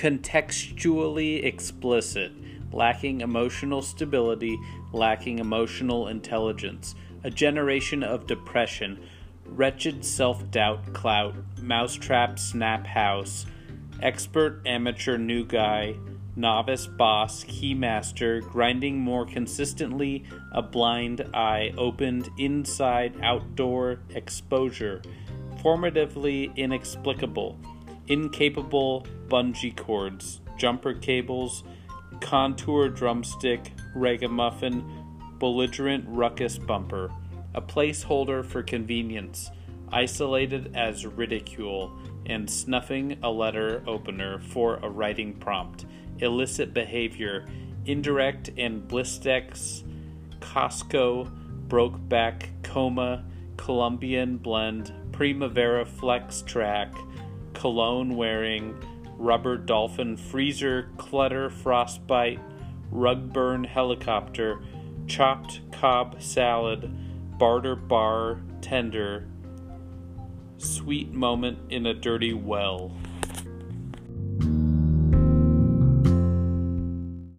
contextually explicit, lacking emotional stability, lacking emotional intelligence, a generation of depression, wretched self doubt clout, mousetrap snap house, expert amateur new guy, novice boss, keymaster, grinding more consistently, a blind eye opened, inside, outdoor, exposure, formatively inexplicable, incapable, bungee cords, jumper cables, contour drumstick, ragamuffin, belligerent ruckus bumper, a placeholder for convenience, isolated as ridicule, and snuffing a letter opener for a writing prompt illicit behavior, indirect and blistex, Costco, Brokeback, Coma, Colombian blend, Primavera Flex track, cologne wearing, rubber dolphin freezer, clutter frostbite, rug burn helicopter, chopped cob salad, barter bar tender, sweet moment in a dirty well.